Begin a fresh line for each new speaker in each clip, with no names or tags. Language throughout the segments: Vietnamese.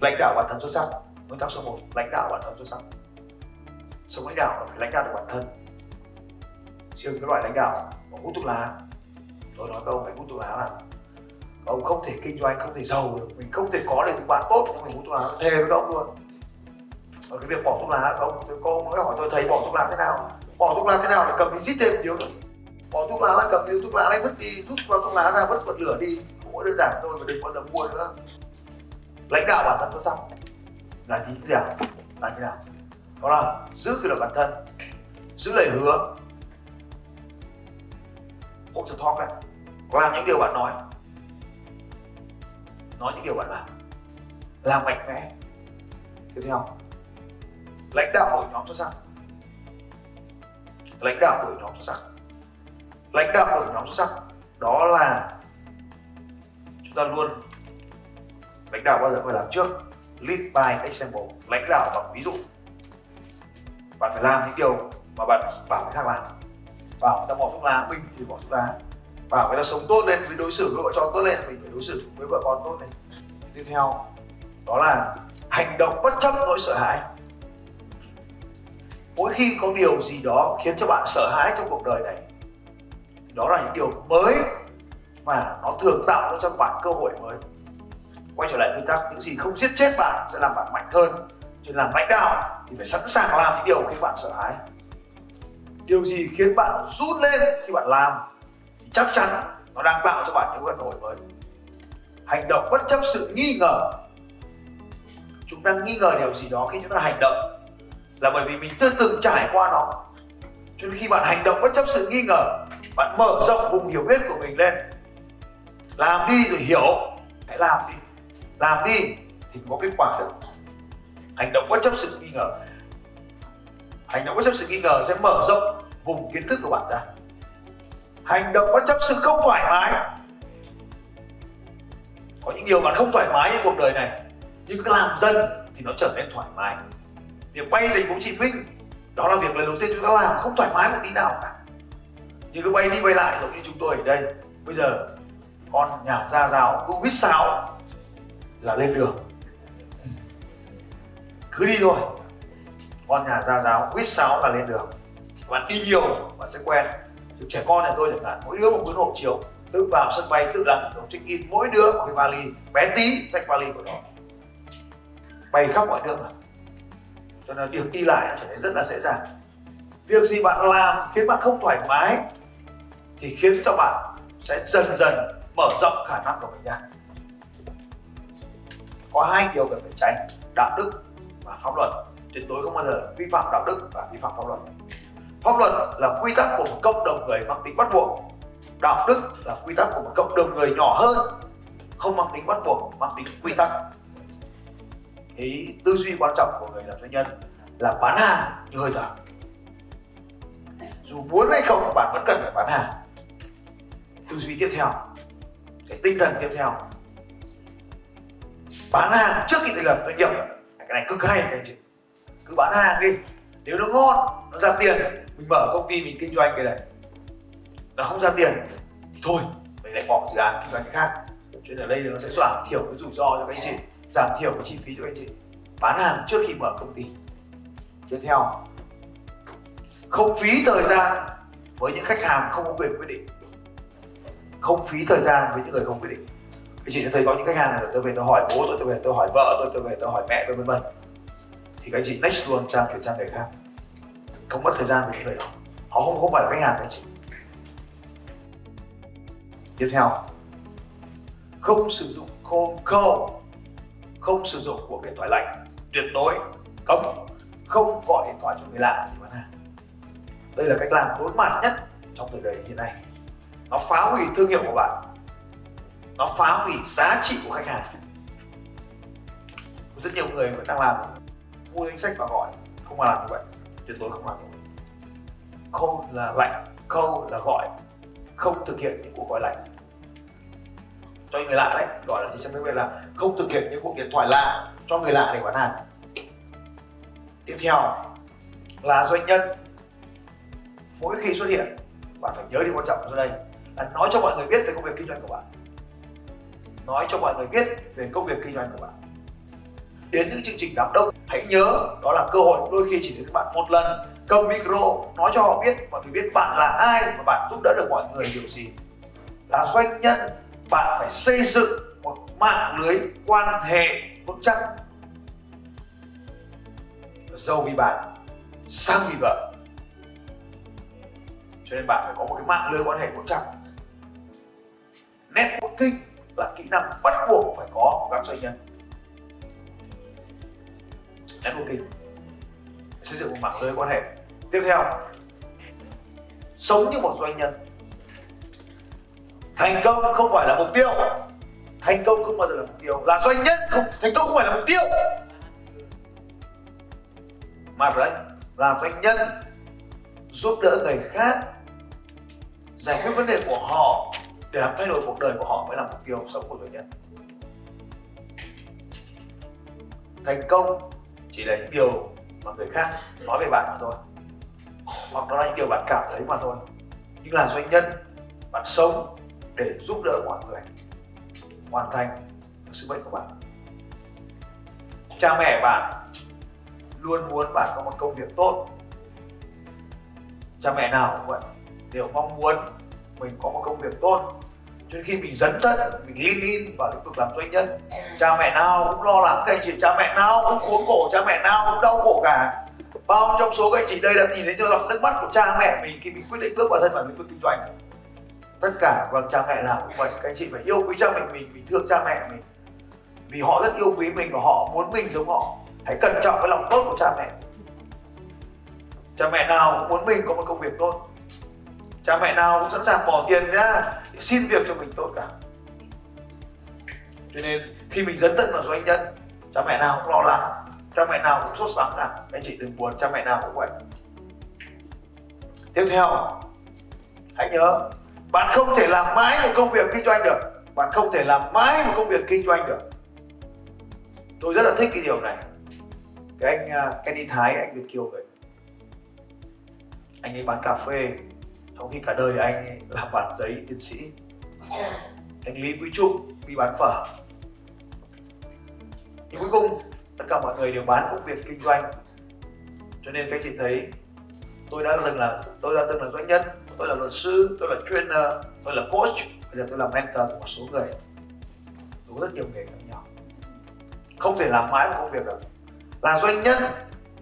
lãnh đạo bản thân xuất sắc, nguyên tắc số 1 lãnh đạo bản thân xuất sắc. Sống lãnh đạo là phải lãnh đạo được bản thân. Riêng cái loại lãnh đạo mà hút thuốc lá. Tôi nói các ông phải hút thuốc lá là ông không thể kinh doanh, không thể giàu được. Mình không thể có được những bạn tốt nhưng mình hút thuốc lá. Thề với các ông luôn. Ở cái việc bỏ thuốc lá, các ông có ông hỏi tôi thấy bỏ thuốc lá thế nào? Bỏ thuốc lá thế nào để cầm đi giết thêm một điếu nữa bỏ thuốc lá là cầm điếu thuốc lá này vứt đi. Rút vào thuốc lá ra, vứt bật lửa đi. Cũng đơn giản thôi mà đừng bao giờ mua nữa lãnh đạo bản thân tốt xong là như thế nào? Là như nào? Đó là giữ kỷ luật bản thân, giữ lời hứa. Hold the talk này làm những điều bạn nói. Nói những điều bạn làm. Làm mạnh mẽ. Tiếp theo. Lãnh đạo đội nhóm xuất sắc. Lãnh đạo đội nhóm xuất sắc. Lãnh đạo đội nhóm xuất sắc. Đó là chúng ta luôn lãnh đạo bao giờ phải làm trước. Lead by example. Lãnh đạo bằng ví dụ. Bạn phải làm những điều mà bạn bảo người khác làm. Bảo người ta bỏ thuốc lá, mình thì bỏ thuốc lá. Bảo người ta sống tốt lên với đối xử, với vợ con tốt lên, mình phải đối xử với vợ con tốt lên. Tiếp theo, đó là hành động bất chấp nỗi sợ hãi. Mỗi khi có điều gì đó khiến cho bạn sợ hãi trong cuộc đời này, thì đó là những điều mới và nó thường tạo cho bạn cơ hội mới quay trở lại nguyên tắc, những gì không giết chết bạn sẽ làm bạn mạnh hơn. Cho nên làm lãnh đạo thì phải sẵn sàng làm những điều khiến bạn sợ hãi. Điều gì khiến bạn rút lên khi bạn làm thì chắc chắn nó đang tạo cho bạn những cơ hội mới. Hành động bất chấp sự nghi ngờ. Chúng ta nghi ngờ điều gì đó khi chúng ta hành động là bởi vì mình chưa từng trải qua nó. Cho nên khi bạn hành động bất chấp sự nghi ngờ, bạn mở rộng vùng hiểu biết của mình lên. Làm đi rồi hiểu, hãy làm đi làm đi, thì có kết quả được. Hành động bất chấp sự nghi ngờ. Hành động bất chấp sự nghi ngờ sẽ mở rộng vùng kiến thức của bạn ra. Hành động bất chấp sự không thoải mái. Có những điều bạn không thoải mái trong cuộc đời này, nhưng cứ làm dần thì nó trở nên thoải mái. Việc bay thành phố Hồ Chí Minh, đó là việc lần đầu tiên chúng ta làm, không thoải mái một tí nào cả. Nhưng cứ bay đi bay lại giống như chúng tôi ở đây. Bây giờ, con nhà gia giáo cứ huýt sáo là lên đường. Cứ đi thôi. Con nhà gia giáo quýt sáo là lên đường. Bạn đi nhiều bạn sẽ quen. Chứ trẻ con này tôi chẳng hạn, mỗi đứa một cuốn hộ chiếu, tự vào sân bay, tự làm thủ tục check in. Mỗi đứa một cái vali, bé tí sách vali của nó. Bay khắp mọi nước rồi cho nên việc đi lại trở nên rất là dễ dàng. Việc gì bạn làm khiến bạn không thoải mái thì khiến cho bạn sẽ dần dần mở rộng khả năng của mình ra có hai điều cần phải tránh, đạo đức và pháp luật. Tuyệt đối không bao giờ vi phạm đạo đức và vi phạm pháp luật. Pháp luật là quy tắc của một cộng đồng người mang tính bắt buộc. Đạo đức là quy tắc của một cộng đồng người nhỏ hơn, không mang tính bắt buộc, mang tính quy tắc. Cái tư duy quan trọng của người làm doanh nhân là bán hàng như hơi thở. Dù muốn hay không, bạn vẫn cần phải bán hàng. Tư duy tiếp theo, cái tinh thần tiếp theo bán hàng trước khi thành lập doanh nghiệp. Cái này cực hay, các anh chị. Cứ bán hàng đi. Nếu nó ngon, nó ra tiền, mình mở công ty mình kinh doanh cái này. Nó không ra tiền, thì thôi, mình lại bỏ dự án kinh doanh cái khác. Cho nên ở đây nó sẽ giảm thiểu cái rủi ro cho các anh chị, giảm thiểu cái chi phí cho các anh chị. Bán hàng trước khi mở công ty. Tiếp theo, không phí thời gian với những khách hàng không có quyền quyết định. Không phí thời gian với những người không quyết định thì chị sẽ thấy có những khách hàng là tôi về tôi hỏi bố tôi tôi về tôi hỏi vợ tôi tôi về tôi hỏi mẹ tôi, vân vân. Thì các anh chị next luôn sang chuyển sang người khác. Không mất thời gian với những người đó. Họ không không phải là khách hàng các anh chị. Tiếp theo. Không sử dụng phone call không sử dụng cuộc điện thoại lạnh. Tuyệt đối. Cấm. Không gọi điện thoại cho người lạ thì bán hàng. Đây là cách làm tốn mặt nhất trong thời đại hiện nay. Nó phá hủy thương hiệu của bạn nó phá hủy giá trị của khách hàng. Có rất nhiều người vẫn đang làm mua danh sách và gọi, không mà làm như vậy. Tuyệt đối không làm như vậy. Khâu là lạnh khâu là gọi, không thực hiện những cuộc gọi lạnh. Cho người lạ đấy, gọi là gì trong tiếng việt là không thực hiện những cuộc điện thoại lạ cho người lạ để bán hàng. Tiếp theo là doanh nhân. Mỗi khi xuất hiện, bạn phải nhớ điều quan trọng ở đây, là nói cho mọi người biết về công việc kinh doanh của bạn nói cho mọi người biết về công việc kinh doanh của bạn. Đến những chương trình đám đông, hãy nhớ đó là cơ hội đôi khi chỉ đến các bạn một lần cầm micro, nói cho họ biết mọi người biết bạn là ai và bạn giúp đỡ được mọi người điều gì. Là doanh nhân, bạn phải xây dựng một mạng lưới quan hệ vững chắc. Dâu vì bạn, sang vì vợ. Cho nên bạn phải có một cái mạng lưới quan hệ vững chắc. Networking là kỹ năng bắt buộc phải có của các doanh nhân. Networking, xây dựng một mạng lưới quan hệ. Tiếp theo, sống như một doanh nhân. Thành công không phải là mục tiêu. Thành công không bao giờ là mục tiêu. Là doanh nhân không, thành công không phải là mục tiêu. Mà phải là doanh nhân giúp đỡ người khác giải quyết vấn đề của họ để làm thay đổi cuộc đời của họ mới là mục tiêu sống của doanh nhân thành công chỉ là những điều mà người khác nói về bạn mà thôi. Hoặc đó là những điều bạn cảm thấy mà thôi. Nhưng là doanh nhân, bạn sống để giúp đỡ mọi người, hoàn thành sứ mệnh của bạn. Cha mẹ bạn luôn muốn bạn có một công việc tốt. Cha mẹ nào cũng vậy, đều mong muốn mình có một công việc tốt. Cho nên khi mình dấn thân, mình lean in vào lĩnh vực làm doanh nhân, cha mẹ nào cũng lo lắng các anh chị, cha mẹ nào cũng khốn khổ, cha mẹ nào cũng đau khổ cả. Bao trong số các anh chị đây đã nhìn thấy cho giọt nước mắt của cha mẹ mình khi mình quyết định bước vào thân vào lĩnh vực kinh doanh. Tất cả và cha mẹ nào cũng vậy. Các anh chị phải yêu quý cha mẹ mình mình thương cha mẹ mình. Vì họ rất yêu quý mình và họ muốn mình giống họ. Hãy cẩn trọng với lòng tốt của cha mẹ. Cha mẹ nào cũng muốn mình có một công việc tốt cha mẹ nào cũng sẵn sàng bỏ tiền ra để xin việc cho mình tốt cả. Cho nên khi mình dấn thân vào doanh nhân cha mẹ nào cũng lo lắng cha mẹ nào cũng sốt sắng cả. Anh chị đừng buồn cha mẹ nào cũng vậy. Tiếp theo, hãy nhớ, bạn không thể làm mãi một công việc kinh doanh được. Bạn không thể làm mãi một công việc kinh doanh được. Tôi rất là thích cái điều này. Cái anh cái Kenny Thái, anh Việt Kiều vậy anh ấy bán cà phê trong khi cả đời anh làm bản giấy tiến sĩ. Anh Lý Quý Trung đi bán phở. Thì cuối cùng, tất cả mọi người đều bán công việc kinh doanh. Cho nên các chị thấy, tôi đã từng là, tôi đã từng là doanh nhân, tôi là luật sư, tôi là trainer, tôi là coach, bây giờ tôi là mentor của một số người. Tôi có rất nhiều nghề khác nhau. Không thể làm mãi một công việc được. Là doanh nhân,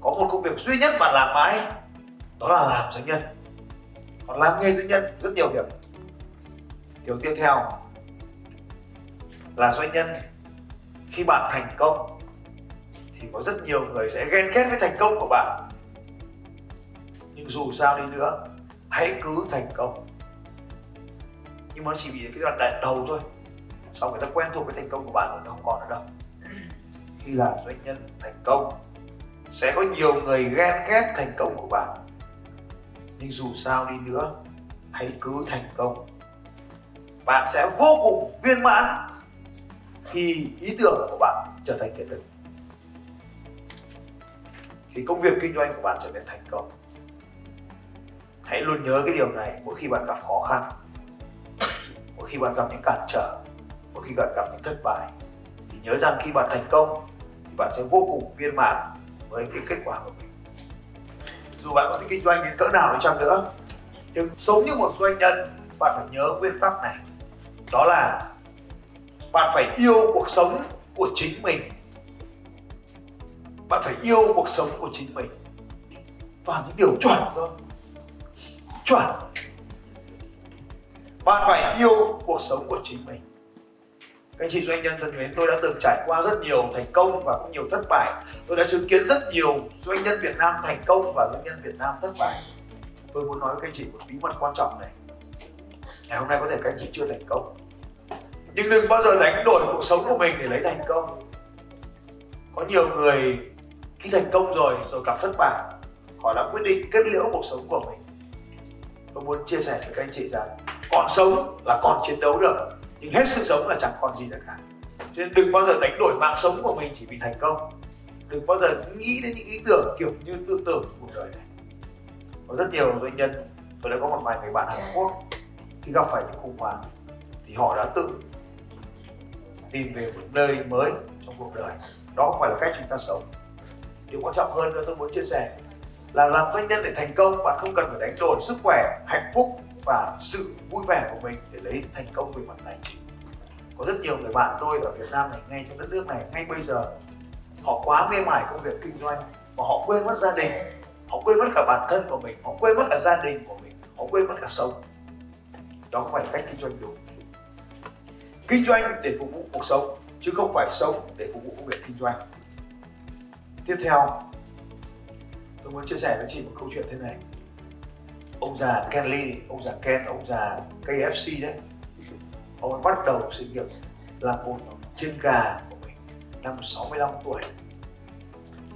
có một công việc duy nhất bạn làm mãi, đó là làm doanh nhân còn làm nghề doanh nhân rất nhiều việc. Điều tiếp theo là doanh nhân, khi bạn thành công, thì có rất nhiều người sẽ ghen ghét với thành công của bạn. Nhưng dù sao đi nữa, hãy cứ thành công. Nhưng mà nó chỉ bị cái đoạn đại đầu thôi. Sau người ta quen thuộc với thành công của bạn rồi, nó không còn nữa đâu. Khi là doanh nhân thành công, sẽ có nhiều người ghen ghét thành công của bạn nhưng dù sao đi nữa, hãy cứ thành công. Bạn sẽ vô cùng viên mãn khi ý tưởng của bạn trở thành hiện thực. Thì công việc kinh doanh của bạn trở nên thành công. Hãy luôn nhớ cái điều này mỗi khi bạn gặp khó khăn, mỗi khi bạn gặp những cản trở, mỗi khi bạn gặp những thất bại. Thì nhớ rằng khi bạn thành công, thì bạn sẽ vô cùng viên mãn với cái kết quả của mình dù bạn có thể kinh doanh đến cỡ nào đi chăng nữa, nhưng sống như một doanh nhân, bạn phải nhớ nguyên tắc này. Đó là bạn phải yêu cuộc sống của chính mình. Bạn phải yêu cuộc sống của chính mình. Toàn những điều chuẩn thôi chuẩn. Bạn phải yêu cuộc sống của chính mình các anh chị doanh nhân thân mến, tôi đã từng trải qua rất nhiều thành công và cũng nhiều thất bại. Tôi đã chứng kiến rất nhiều doanh nhân việt nam thành công và doanh nhân việt nam thất bại. Tôi muốn nói với các anh chị một bí mật quan trọng này. Ngày hôm nay có thể các anh chị chưa thành công. Nhưng đừng bao giờ đánh đổi cuộc sống của mình để lấy thành công. Có nhiều người khi thành công rồi rồi gặp thất bại, họ đã quyết định kết liễu cuộc sống của mình. Tôi muốn chia sẻ với các anh chị rằng, còn sống là còn chiến đấu được nhưng hết sức sống là chẳng còn gì nữa cả. Cho nên đừng bao giờ đánh đổi mạng sống của mình chỉ vì thành công. Đừng bao giờ nghĩ đến những ý tưởng kiểu như tự tử cuộc đời này. Có rất nhiều doanh nhân, tôi đã có một vài người bạn Hàn Quốc, khi gặp phải những khủng hoảng, thì họ đã tự tìm về một nơi mới trong cuộc đời. Đó không phải là cách chúng ta sống. Điều quan trọng hơn nữa tôi muốn chia sẻ là làm doanh nhân để thành công, bạn không cần phải đánh đổi sức khỏe, hạnh phúc và sự vui vẻ của mình để lấy thành công về mặt tài chính. Có rất nhiều người bạn tôi ở Việt Nam này, ngay trong đất nước này, ngay bây giờ, họ quá mê mải công việc kinh doanh và họ quên mất gia đình. Họ quên mất cả bản thân của mình, họ quên mất cả gia đình của mình, họ quên mất cả sống. Đó không phải là cách kinh doanh đúng kinh doanh để phục vụ cuộc sống, chứ không phải sống để phục vụ công việc kinh doanh. Tiếp theo, tôi muốn chia sẻ với chị một câu chuyện thế này ông già Ken Lee, ông già Ken, ông già KFC đấy. Ông ấy bắt đầu sự nghiệp làm bột chiên gà của mình năm 65 tuổi.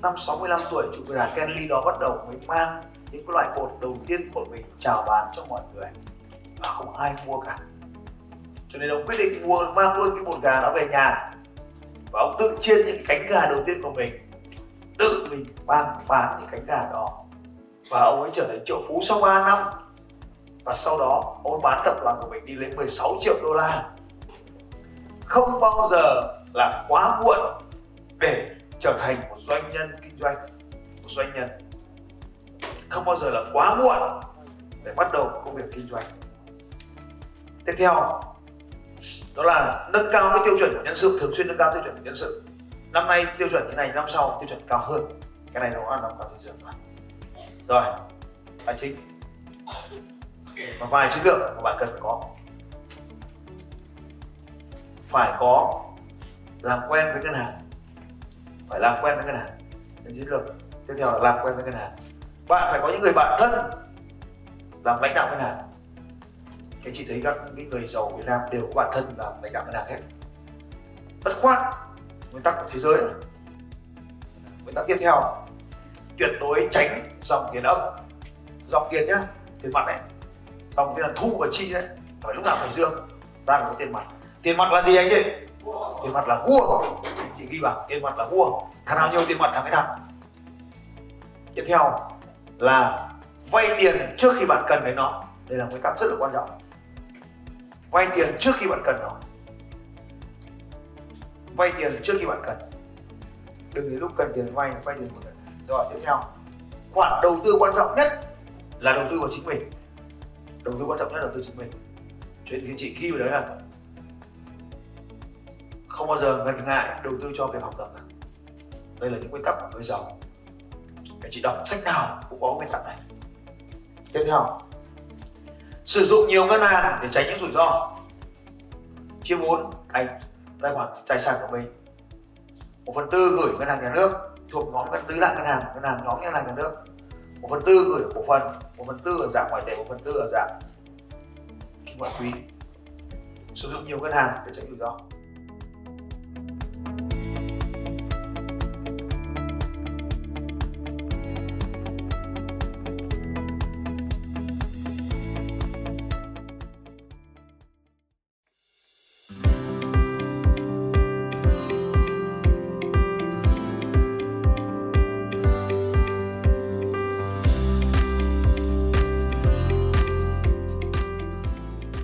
Năm 65 tuổi, chủ gà Ken Lee đó bắt đầu mới mang những cái loại bột đầu tiên của mình chào bán cho mọi người. Và không ai mua cả. Cho nên ông quyết định mua, mang luôn cái bột gà đó về nhà. Và ông tự chiên những cái cánh gà đầu tiên của mình. Tự mình mang, bán những cánh gà đó và ông ấy trở thành triệu phú sau 3 năm. Và sau đó, ông bán tập đoàn của mình đi lên 16 triệu đô la. Không bao giờ là quá muộn để trở thành một doanh nhân kinh doanh, một doanh nhân. Không bao giờ là quá muộn để bắt đầu công việc kinh doanh. Tiếp theo, đó là nâng cao cái tiêu chuẩn của nhân sự, thường xuyên nâng cao tiêu chuẩn của nhân sự. Năm nay tiêu chuẩn như này, năm sau tiêu chuẩn cao hơn. Cái này nó là nằm cao thị trường rồi rồi tài chính. Và vài chiến lược mà bạn cần phải có. Phải có làm quen với ngân hàng. Phải làm quen với ngân hàng. Những chiến lược tiếp theo là làm quen với ngân hàng. Bạn phải có những người bạn thân làm lãnh đạo ngân hàng. Cái chị thấy các cái người giàu Việt Nam đều có bạn thân làm lãnh đạo ngân hàng hết. Tất khoát, nguyên tắc của thế giới. Nguyên tắc tiếp theo tuyệt đối tránh dòng tiền âm. Dòng tiền nhá, tiền mặt đấy. Dòng tiền là thu và chi đấy. Phải lúc nào phải dương ta có tiền mặt. Tiền mặt là gì anh chị? Tiền mặt là vua chị ghi vào, tiền mặt là vua. Thằng nào nhiều tiền mặt thằng ấy thằng tiếp theo là vay tiền trước khi bạn cần đến nó. Đây là nguyên tắc rất là quan trọng. Vay tiền trước khi bạn cần nó. Vay tiền trước khi bạn cần. Đừng đến lúc cần tiền vay vay tiền một lần rồi, tiếp theo. Khoản đầu tư quan trọng nhất là đầu tư vào chính mình. Đầu tư quan trọng nhất là đầu tư chính mình. Chuyện thì chị ghi vào đấy là không bao giờ ngần ngại đầu tư cho việc học tập này. đây là những nguyên tắc của người giàu. Các chị đọc sách nào cũng có nguyên tắc này. Tiếp theo. Sử dụng nhiều ngân hàng để tránh những rủi ro. Chia bốn cái tài khoản, tài sản của mình. Một phần tư gửi ngân hàng nhà nước thuộc nhóm ngân tứ đại ngân hàng ngân hàng nhóm ngân hàng nhà nước. Một phần tư gửi cổ phần, một phần tư ở dạng ngoại tệ, một phần tư ở dạng kim loại quý. Sử dụng nhiều ngân hàng để tránh rủi ro.